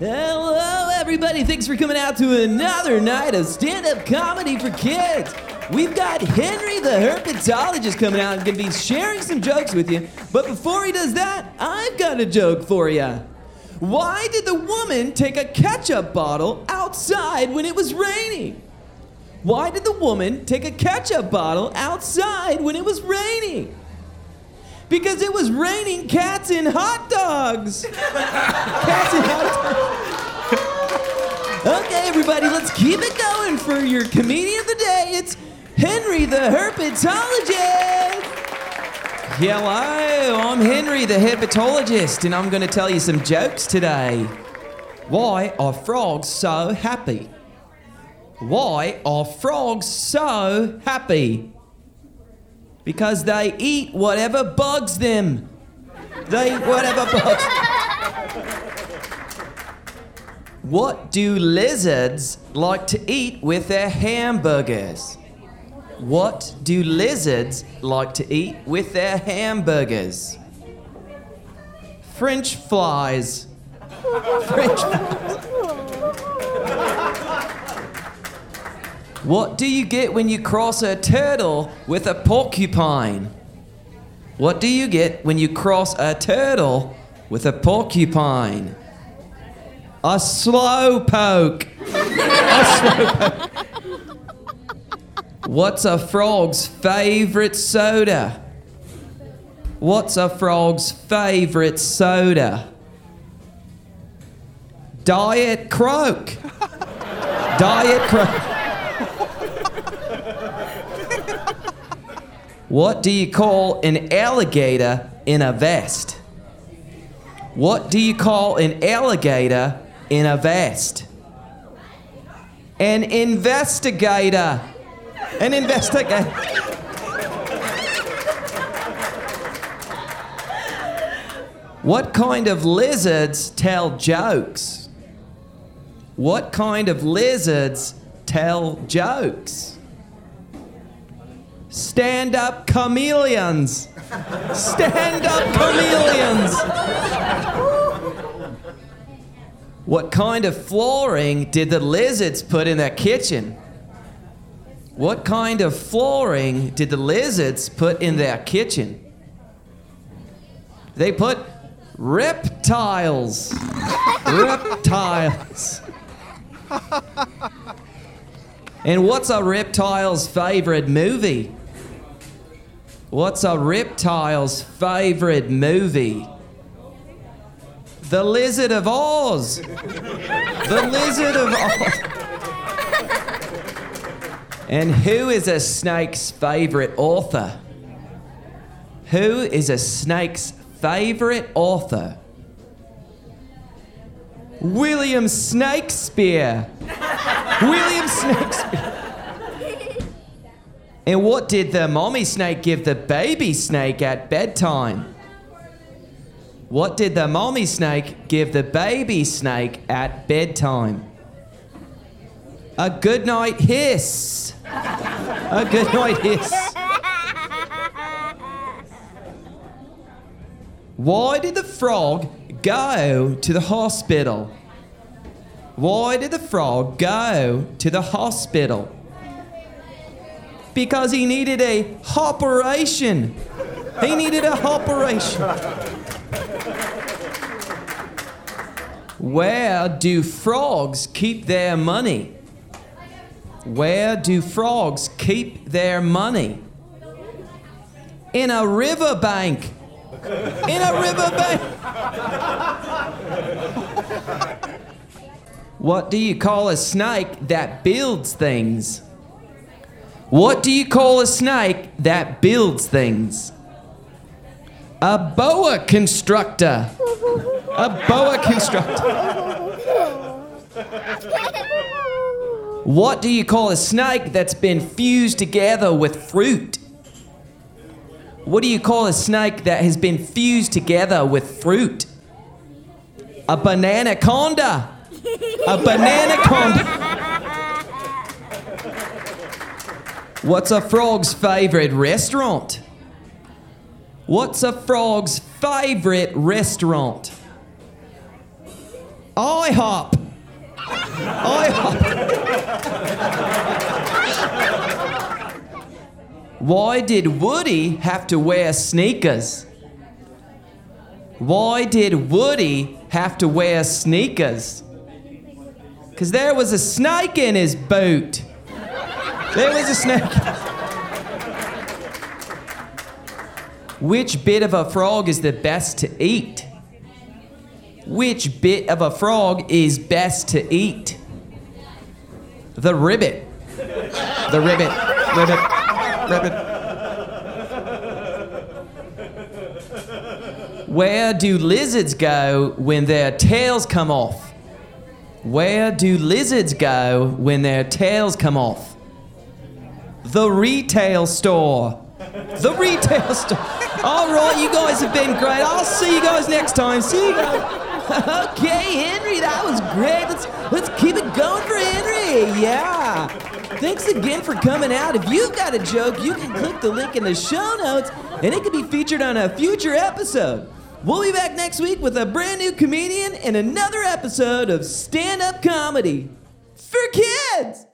Hello, everybody. Thanks for coming out to another night of stand up comedy for kids. We've got Henry the herpetologist coming out and going to be sharing some jokes with you. But before he does that, I've got a joke for you. Why did the woman take a ketchup bottle outside when it was raining? Why did the woman take a ketchup bottle outside when it was raining? Because it was raining cats and hot dogs. cats and hot dogs. okay, everybody, let's keep it going for your comedian of the day. It's Henry the herpetologist. Hello, I'm Henry the herpetologist, and I'm going to tell you some jokes today. Why are frogs so happy? Why are frogs so happy? Because they eat whatever bugs them. They eat whatever bugs. What do lizards like to eat with their hamburgers? What do lizards like to eat with their hamburgers? French flies. French flies. What do you get when you cross a turtle with a porcupine? What do you get when you cross a turtle with a porcupine? A slow poke. a. What's a frog's favorite soda? What's a frog's favorite soda? Diet Croak. Diet Croak. What do you call an alligator in a vest? What do you call an alligator in a vest? An investigator. An investigator. What kind of lizards tell jokes? What kind of lizards tell jokes? Stand up chameleons. Stand up chameleons. What kind of flooring did the lizards put in their kitchen? What kind of flooring did the lizards put in their kitchen? They put reptiles. reptiles. And what's a reptile's favorite movie? What's a reptile's favorite movie? The Lizard of Oz. The Lizard of Oz. And who is a snake's favorite author? Who is a snake's favorite author? William Snakespeare. William Snakespeare. And what did the mommy snake give the baby snake at bedtime? What did the mommy snake give the baby snake at bedtime? A good night hiss. A good night hiss. Why did the frog go to the hospital? Why did the frog go to the hospital? Because he needed a operation. He needed a operation. Where do frogs keep their money? Where do frogs keep their money? In a riverbank. In a riverbank. What do you call a snake that builds things? What do you call a snake that builds things? A boa constructor. A boa constructor. What do you call a snake that's been fused together with fruit? What do you call a snake that has been fused together with fruit? A banana conda. A banana conda. What's a frog's favorite restaurant? What's a frog's favorite restaurant? IHOP. IHOP. Why did Woody have to wear sneakers? Why did Woody have to wear sneakers? Because there was a snake in his boot. There was a snake. Which bit of a frog is the best to eat? Which bit of a frog is best to eat? The ribbit. The ribbit. Ribbit. Ribbit. Where do lizards go when their tails come off? Where do lizards go when their tails come off? The retail store. The retail store. All right, you guys have been great. I'll see you guys next time. See you guys. Okay, Henry, that was great. Let's let's keep it going for Henry. Yeah. Thanks again for coming out. If you've got a joke, you can click the link in the show notes and it can be featured on a future episode. We'll be back next week with a brand new comedian and another episode of stand up comedy for kids.